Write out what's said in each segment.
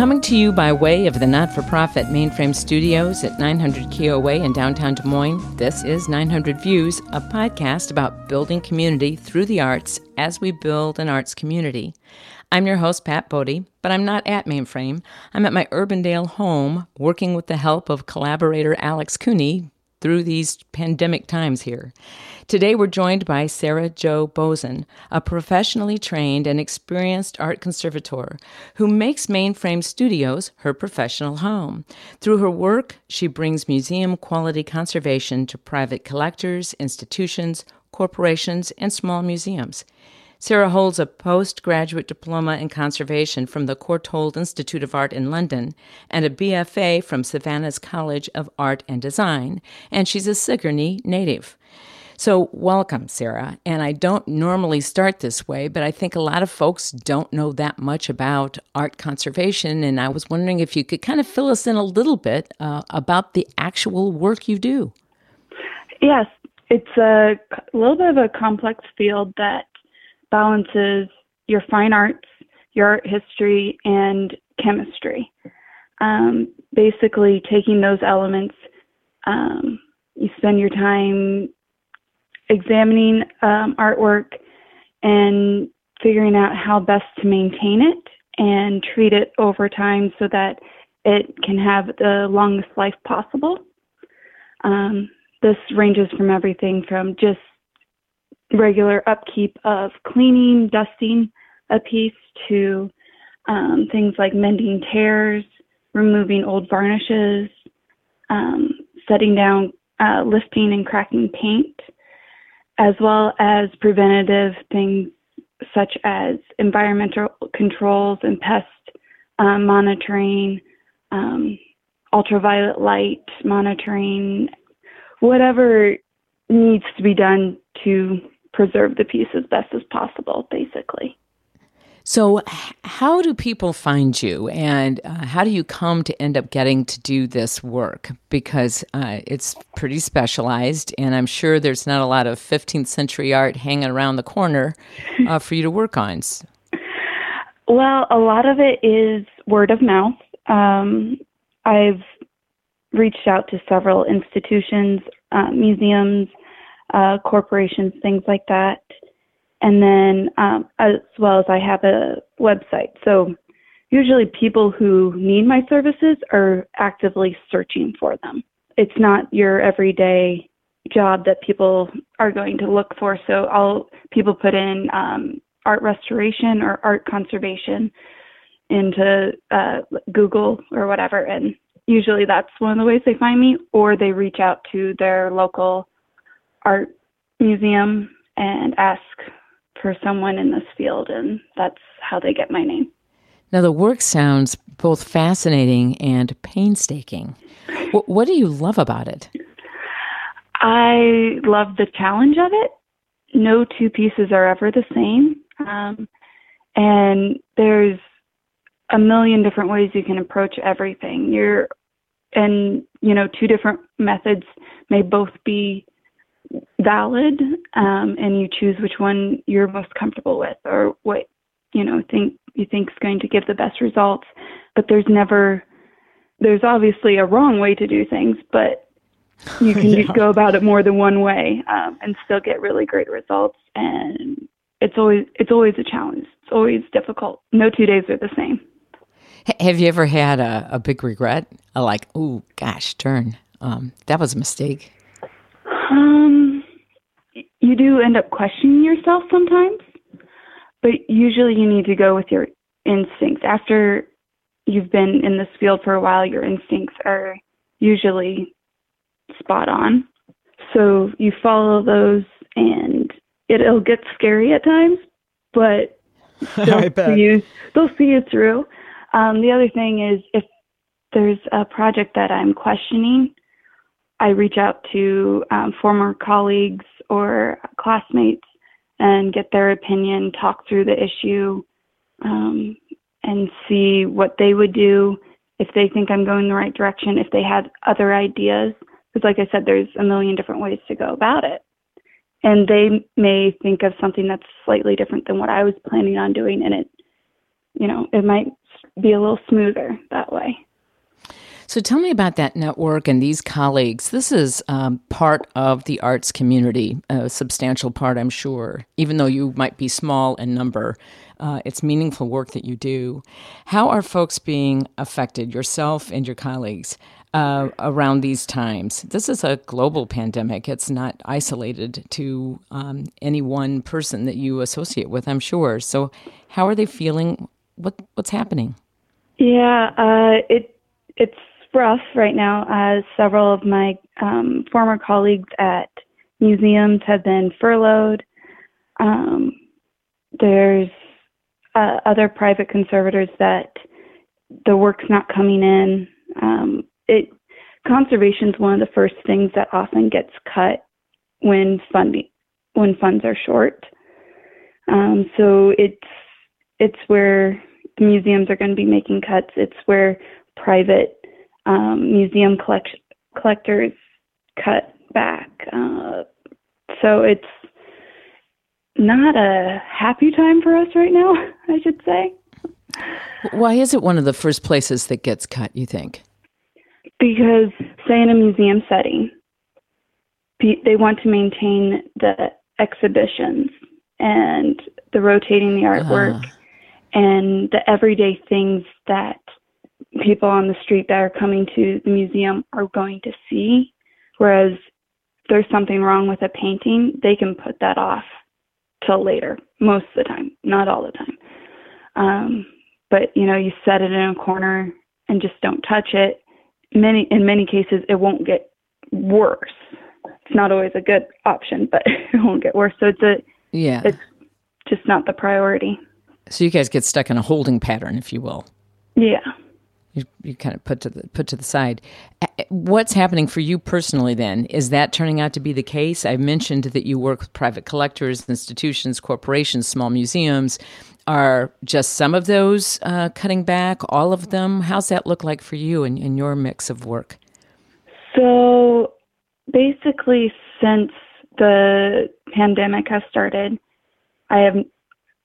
Coming to you by way of the not for profit Mainframe Studios at 900 Keo Way in downtown Des Moines, this is 900 Views, a podcast about building community through the arts as we build an arts community. I'm your host, Pat Bodie, but I'm not at Mainframe. I'm at my Urbandale home working with the help of collaborator Alex Cooney through these pandemic times here. Today, we're joined by Sarah Jo Boesen, a professionally trained and experienced art conservator who makes Mainframe Studios her professional home. Through her work, she brings museum quality conservation to private collectors, institutions, corporations, and small museums. Sarah holds a postgraduate diploma in conservation from the Courtauld Institute of Art in London and a BFA from Savannah's College of Art and Design, and she's a Sigourney native. So, welcome, Sarah. And I don't normally start this way, but I think a lot of folks don't know that much about art conservation. And I was wondering if you could kind of fill us in a little bit uh, about the actual work you do. Yes, it's a little bit of a complex field that balances your fine arts, your art history, and chemistry. Um, basically, taking those elements, um, you spend your time examining um, artwork and figuring out how best to maintain it and treat it over time so that it can have the longest life possible. Um, this ranges from everything from just regular upkeep of cleaning, dusting a piece to um, things like mending tears, removing old varnishes, um, setting down, uh, lifting and cracking paint, as well as preventative things such as environmental controls and pest um, monitoring, um, ultraviolet light monitoring, whatever needs to be done to preserve the piece as best as possible, basically. So, how do people find you, and uh, how do you come to end up getting to do this work? Because uh, it's pretty specialized, and I'm sure there's not a lot of 15th century art hanging around the corner uh, for you to work on. Well, a lot of it is word of mouth. Um, I've reached out to several institutions, uh, museums, uh, corporations, things like that. And then, um, as well as I have a website. So usually people who need my services are actively searching for them. It's not your everyday job that people are going to look for. So I'll people put in um, art restoration or art conservation into uh, Google or whatever, and usually that's one of the ways they find me, or they reach out to their local art museum and ask for someone in this field, and that's how they get my name. Now, the work sounds both fascinating and painstaking. What, what do you love about it? I love the challenge of it. No two pieces are ever the same. Um, and there's a million different ways you can approach everything. You're, and, you know, two different methods may both be valid um, and you choose which one you're most comfortable with or what you know think you think is going to give the best results. But there's never there's obviously a wrong way to do things but you can yeah. go about it more than one way um, and still get really great results. And it's always it's always a challenge. It's always difficult. No two days are the same. Have you ever had a, a big regret? A like oh gosh turn um, that was a mistake. Um, you do end up questioning yourself sometimes, but usually you need to go with your instincts. After you've been in this field for a while, your instincts are usually spot on. So you follow those, and it'll get scary at times, but they'll see you. They'll see you through. Um, the other thing is if there's a project that I'm questioning, I reach out to um, former colleagues or classmates and get their opinion, talk through the issue, um, and see what they would do if they think I'm going the right direction, if they had other ideas. Because, like I said, there's a million different ways to go about it. And they may think of something that's slightly different than what I was planning on doing, and it, you know, it might be a little smoother that way. So tell me about that network and these colleagues. This is um, part of the arts community, a substantial part, I'm sure, even though you might be small in number. Uh, it's meaningful work that you do. How are folks being affected, yourself and your colleagues, uh, around these times? This is a global pandemic. It's not isolated to um, any one person that you associate with, I'm sure. So, how are they feeling? What What's happening? Yeah, uh, it it's rough right now as several of my um, former colleagues at museums have been furloughed. Um, there's uh, other private conservators that the work's not coming in. Um, it conservation is one of the first things that often gets cut when funding when funds are short. Um, so it's it's where the museums are going to be making cuts. It's where private um, museum collect- collectors cut back. Uh, so it's not a happy time for us right now, I should say. Why is it one of the first places that gets cut, you think? Because, say, in a museum setting, they want to maintain the exhibitions and the rotating the artwork uh. and the everyday things that people on the street that are coming to the museum are going to see. Whereas there's something wrong with a painting, they can put that off till later, most of the time, not all the time. Um, but you know, you set it in a corner and just don't touch it. Many in many cases, it won't get worse. It's not always a good option, but it won't get worse. So it's a yeah, it's just not the priority. So you guys get stuck in a holding pattern, if you will. Yeah you, you kind of put to the put to the side. What's happening for you personally then? Is that turning out to be the case? I mentioned that you work with private collectors, institutions, corporations, small museums. Are just some of those uh, cutting back? All of them? How's that look like for you in, in your mix of work? So basically, since the pandemic has started, I have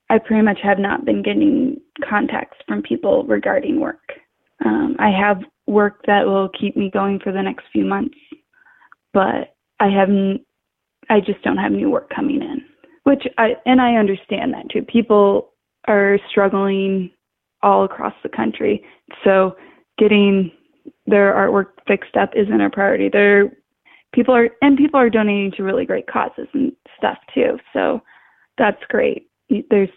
I pretty much have not been getting contacts from people regarding work. Um, I have work that will keep me going for the next few months, but I haven't. I just don't have new work coming in, which I and I understand that too. People are struggling all across the country, so getting their artwork fixed up isn't a priority. There, people are and people are donating to really great causes and stuff too. So that's great. There's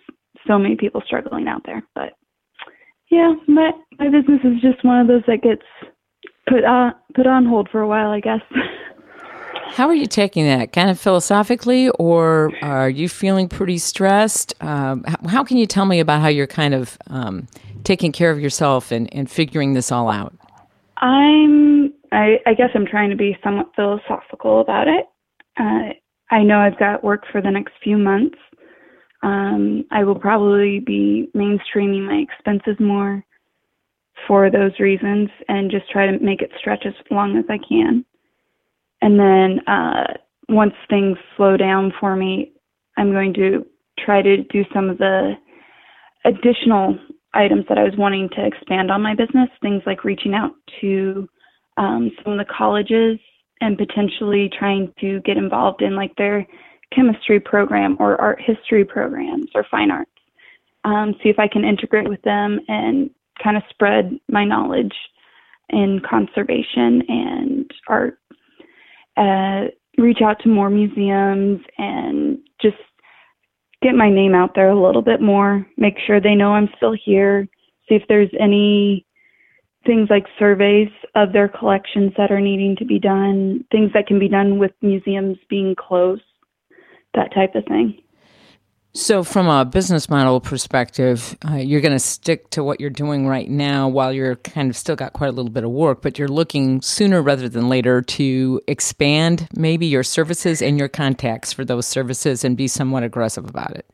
so many people struggling out there, but yeah, my my business is just one of those that gets put on put on hold for a while, I guess. How are you taking that? Kind of philosophically, or are you feeling pretty stressed? Um, how, how, can you tell me about how you're kind of um, taking care of yourself and, and figuring this all out? I'm. I, I guess I'm trying to be somewhat philosophical about it. Uh, I know I've got work for the next few months, um, I will probably be mainstreaming my expenses more for those reasons and just try to make it stretch as long as I can. And then uh, once things slow down for me, I'm going to try to do some of the additional items that I was wanting to expand on my business, things like reaching out to um, some of the colleges and potentially trying to get involved in like their chemistry program or art history programs or fine arts. Um, see if I can integrate with them and kind of spread my knowledge in conservation and art. Uh, reach out to more museums and just get my name out there a little bit more. Make sure they know I'm still here. See if there's any things like surveys of their collections that are needing to be done, things that can be done with museums being closed that type of thing. So, from a business model perspective, uh, you're going to stick to what you're doing right now while you're kind of still got quite a little bit of work, but you're looking sooner rather than later to expand maybe your services and your contacts for those services and be somewhat aggressive about it.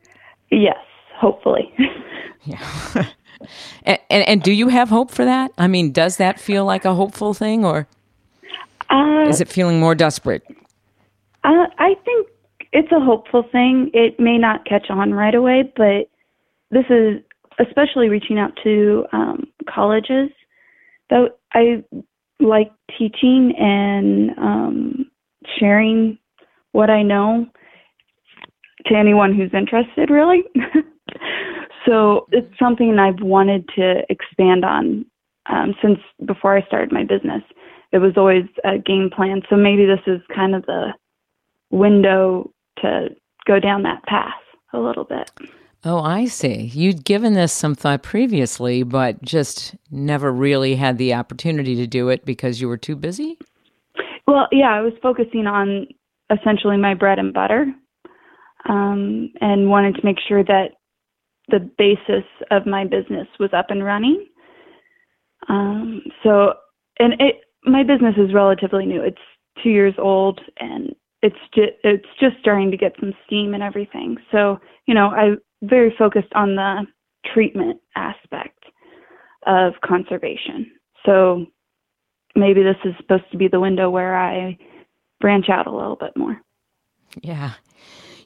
Yes, hopefully. yeah. And, and, and do you have hope for that? I mean, does that feel like a hopeful thing, or Uh, is it feeling more desperate? Uh, I think it's a hopeful thing. It may not catch on right away, but this is especially reaching out to um, colleges. Though I like teaching and um, sharing what I know to anyone who's interested, really. so it's something I've wanted to expand on um, since before I started my business. It was always a game plan. So maybe this is kind of the window to go down that path a little bit. Oh, I see. You'd given this some thought previously, but just never really had the opportunity to do it because you were too busy? Well, yeah, I was focusing on essentially my bread and butter um, and wanted to make sure that the basis of my business was up and running. Um, so, and it, my business is relatively new. It's two years old, and it's just it's just starting to get some steam and everything. So, you know, I very focused on the treatment aspect of conservation. So maybe this is supposed to be the window where I branch out a little bit more. Yeah.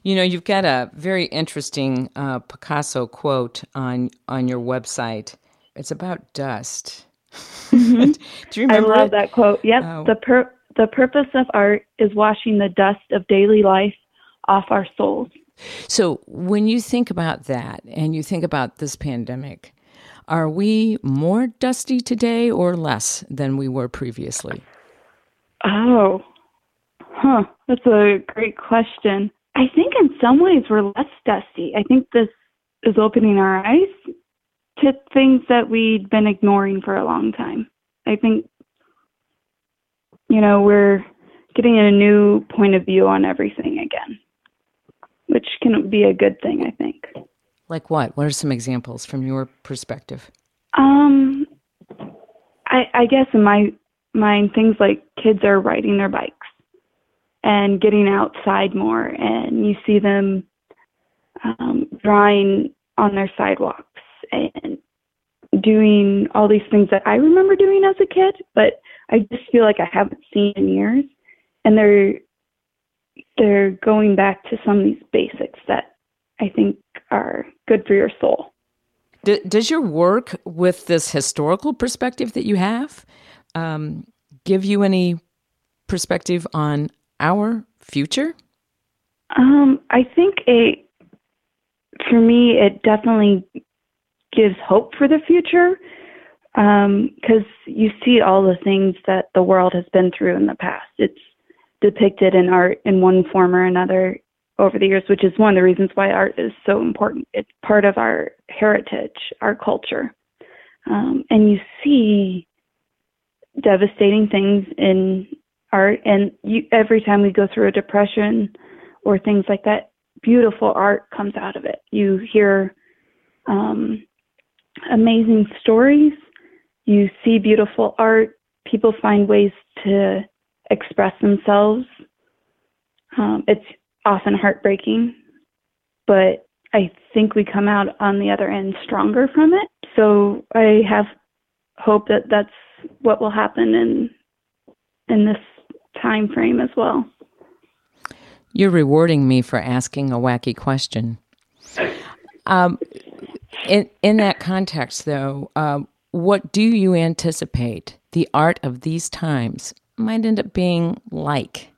You know, you've got a very interesting uh, Picasso quote on on your website. It's about dust. Mm-hmm. Do you remember? I love it? that quote. Yep. Oh. The per- the purpose of art is washing the dust of daily life off our souls. So, when you think about that and you think about this pandemic, are we more dusty today or less than we were previously? Oh, huh. That's a great question. I think in some ways we're less dusty. I think this is opening our eyes to things that we'd been ignoring for a long time. I think, you know, we're getting a new point of view on everything again, which can be a good thing, I think. Like what? What are some examples from your perspective? Um, I, I guess in my mind, things like kids are riding their bikes and getting outside more, and you see them um, drawing on their sidewalks and doing all these things that I remember doing as a kid, but I just feel like I haven't seen in years, and they're they're going back to some of these basics that I think are good for your soul. D- does your work with this historical perspective that you have um, give you any perspective on our future? Um, I think it, for me, it definitely gives hope for the future because you see all the things that the world has been through in the past. It's depicted in art in one form or another over the years, which is one of the reasons why art is so important. It's part of our heritage, our culture. Um, and you see devastating things in art, and you, every time we go through a depression or things like that, beautiful art comes out of it. You hear um, amazing stories, you see beautiful art, people find ways to express themselves. Um, it's often heartbreaking, but I think we come out on the other end stronger from it. So I have hope that that's what will happen in in this time frame as well. You're rewarding me for asking a wacky question. Um, in in that context, though, uh, what do you anticipate the art of these times might end up being like?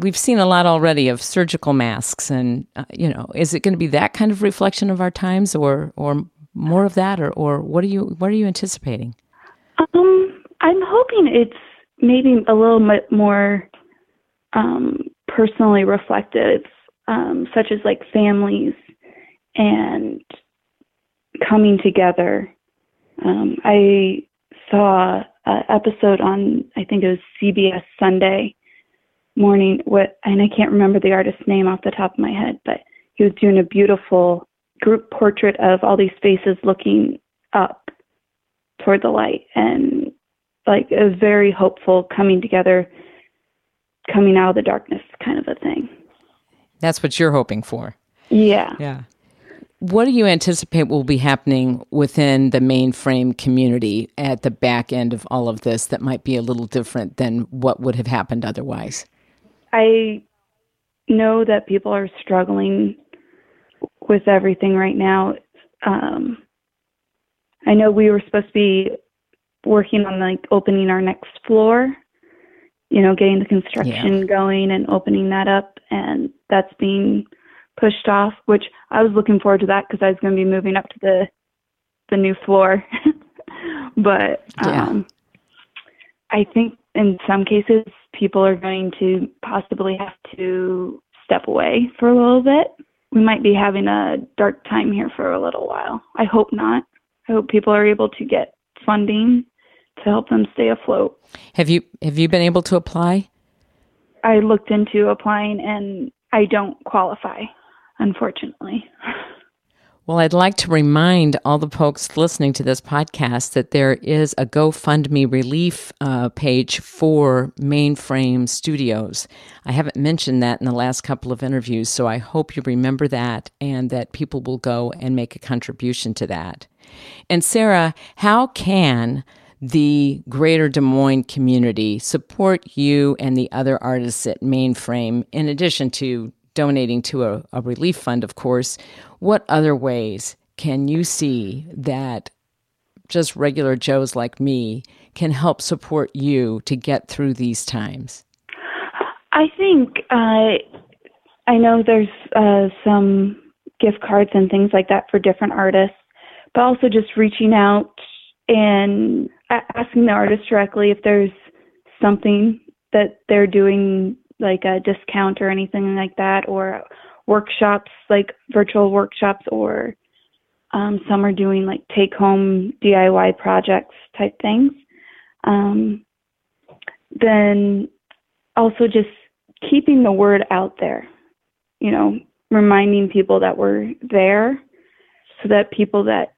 We've seen a lot already of surgical masks, and uh, you know, is it going to be that kind of reflection of our times, or or more of that, or or what are you what are you anticipating? Um, I'm hoping it's maybe a little bit more um, personally reflective, um, such as like families and coming together. Um, I saw an episode on, I think it was CBS Sunday morning, what, and I can't remember the artist's name off the top of my head, but he was doing a beautiful group portrait of all these faces looking up toward the light and like a very hopeful coming together coming out of the darkness kind of a thing That's what you're hoping for. yeah Yeah. What do you anticipate will be happening within the mainframe community at the back end of all of this that might be a little different than what would have happened otherwise? I know that people are struggling with everything right now. Um, I know we were supposed to be working on like opening our next floor, you know, getting the construction yeah. going and opening that up, and that's being pushed off, which I was looking forward to that because I was going to be moving up to the the new floor. but um, yeah. I think in some cases people are going to possibly have to step away for a little bit. We might be having a dark time here for a little while. I hope not. I hope people are able to get funding to help them stay afloat. Have you have you been able to apply? I looked into applying and I don't qualify unfortunately. Well, I'd like to remind all the folks listening to this podcast that there is a GoFundMe relief uh, page for Mainframe Studios. I haven't mentioned that in the last couple of interviews, so I hope you remember that and that people will go and make a contribution to that. And Sarah, how can the greater Des Moines community support you and the other artists at Mainframe in addition to donating to a, a relief fund, of course, what other ways can you see that just regular Joes like me can help support you to get through these times? I think uh, I know there's uh, some gift cards and things like that for different artists, but also just reaching out and asking the artist directly if there's something that they're doing like a discount or anything like that, or workshops like virtual workshops, or um, some are doing like take home DIY projects type things. Um, then also just keeping the word out there, you know, reminding people that we're there so that people that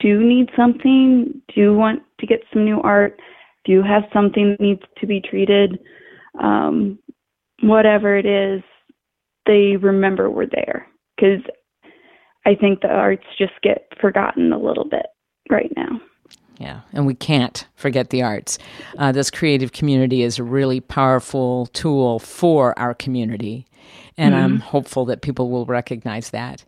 do need something, do want to get some new art, do have something that needs to be treated, um, whatever it is, they remember we're there. Because I think the arts just get forgotten a little bit right now. Yeah, and we can't forget the arts. Uh, this creative community is a really powerful tool for our community, and mm-hmm. I'm hopeful that people will recognize that.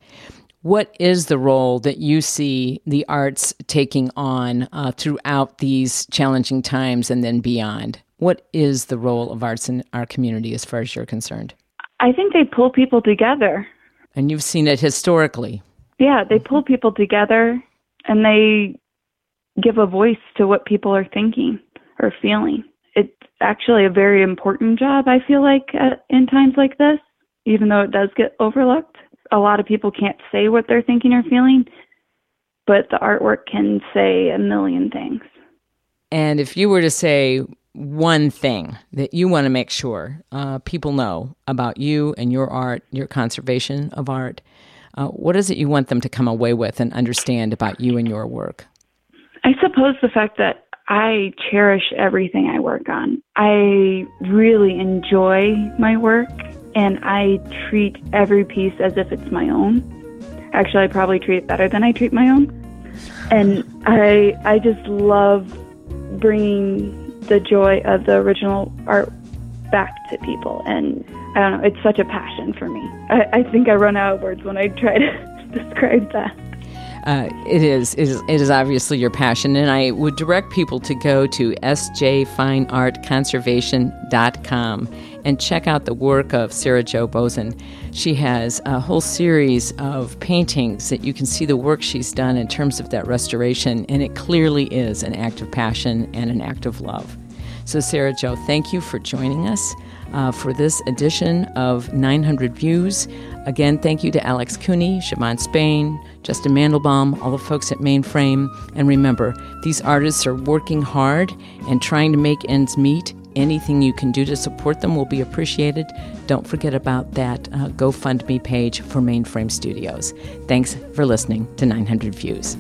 What is the role that you see the arts taking on uh, throughout these challenging times and then beyond? What is the role of arts in our community as far as you're concerned? I think they pull people together. And you've seen it historically. Yeah, they pull people together and they give a voice to what people are thinking or feeling. It's actually a very important job, I feel like, at, in times like this, even though it does get overlooked. A lot of people can't say what they're thinking or feeling, but the artwork can say a million things. And if you were to say, one thing that you want to make sure uh, people know about you and your art, your conservation of art, uh, what is it you want them to come away with and understand about you and your work? I suppose the fact that I cherish everything I work on. I really enjoy my work and I treat every piece as if it's my own. Actually, I probably treat it better than I treat my own. And I I just love bringing the joy of the original art back to people. And I don't know, it's such a passion for me. I, I think I run out of words when I try to describe that. Uh, it is, it is. It is obviously your passion, and I would direct people to go to sjfineartconservation.com and check out the work of Sarah Jo Boesen. She has a whole series of paintings that you can see the work she's done in terms of that restoration, and it clearly is an act of passion and an act of love. So, Sarah Jo, thank you for joining us uh, for this edition of 900 Views. Again, thank you to Alex Cooney, Siobhan Spain, Justin Mandelbaum, all the folks at Mainframe. And remember, these artists are working hard and trying to make ends meet. Anything you can do to support them will be appreciated. Don't forget about that uh, GoFundMe page for Mainframe Studios. Thanks for listening to 900 Views.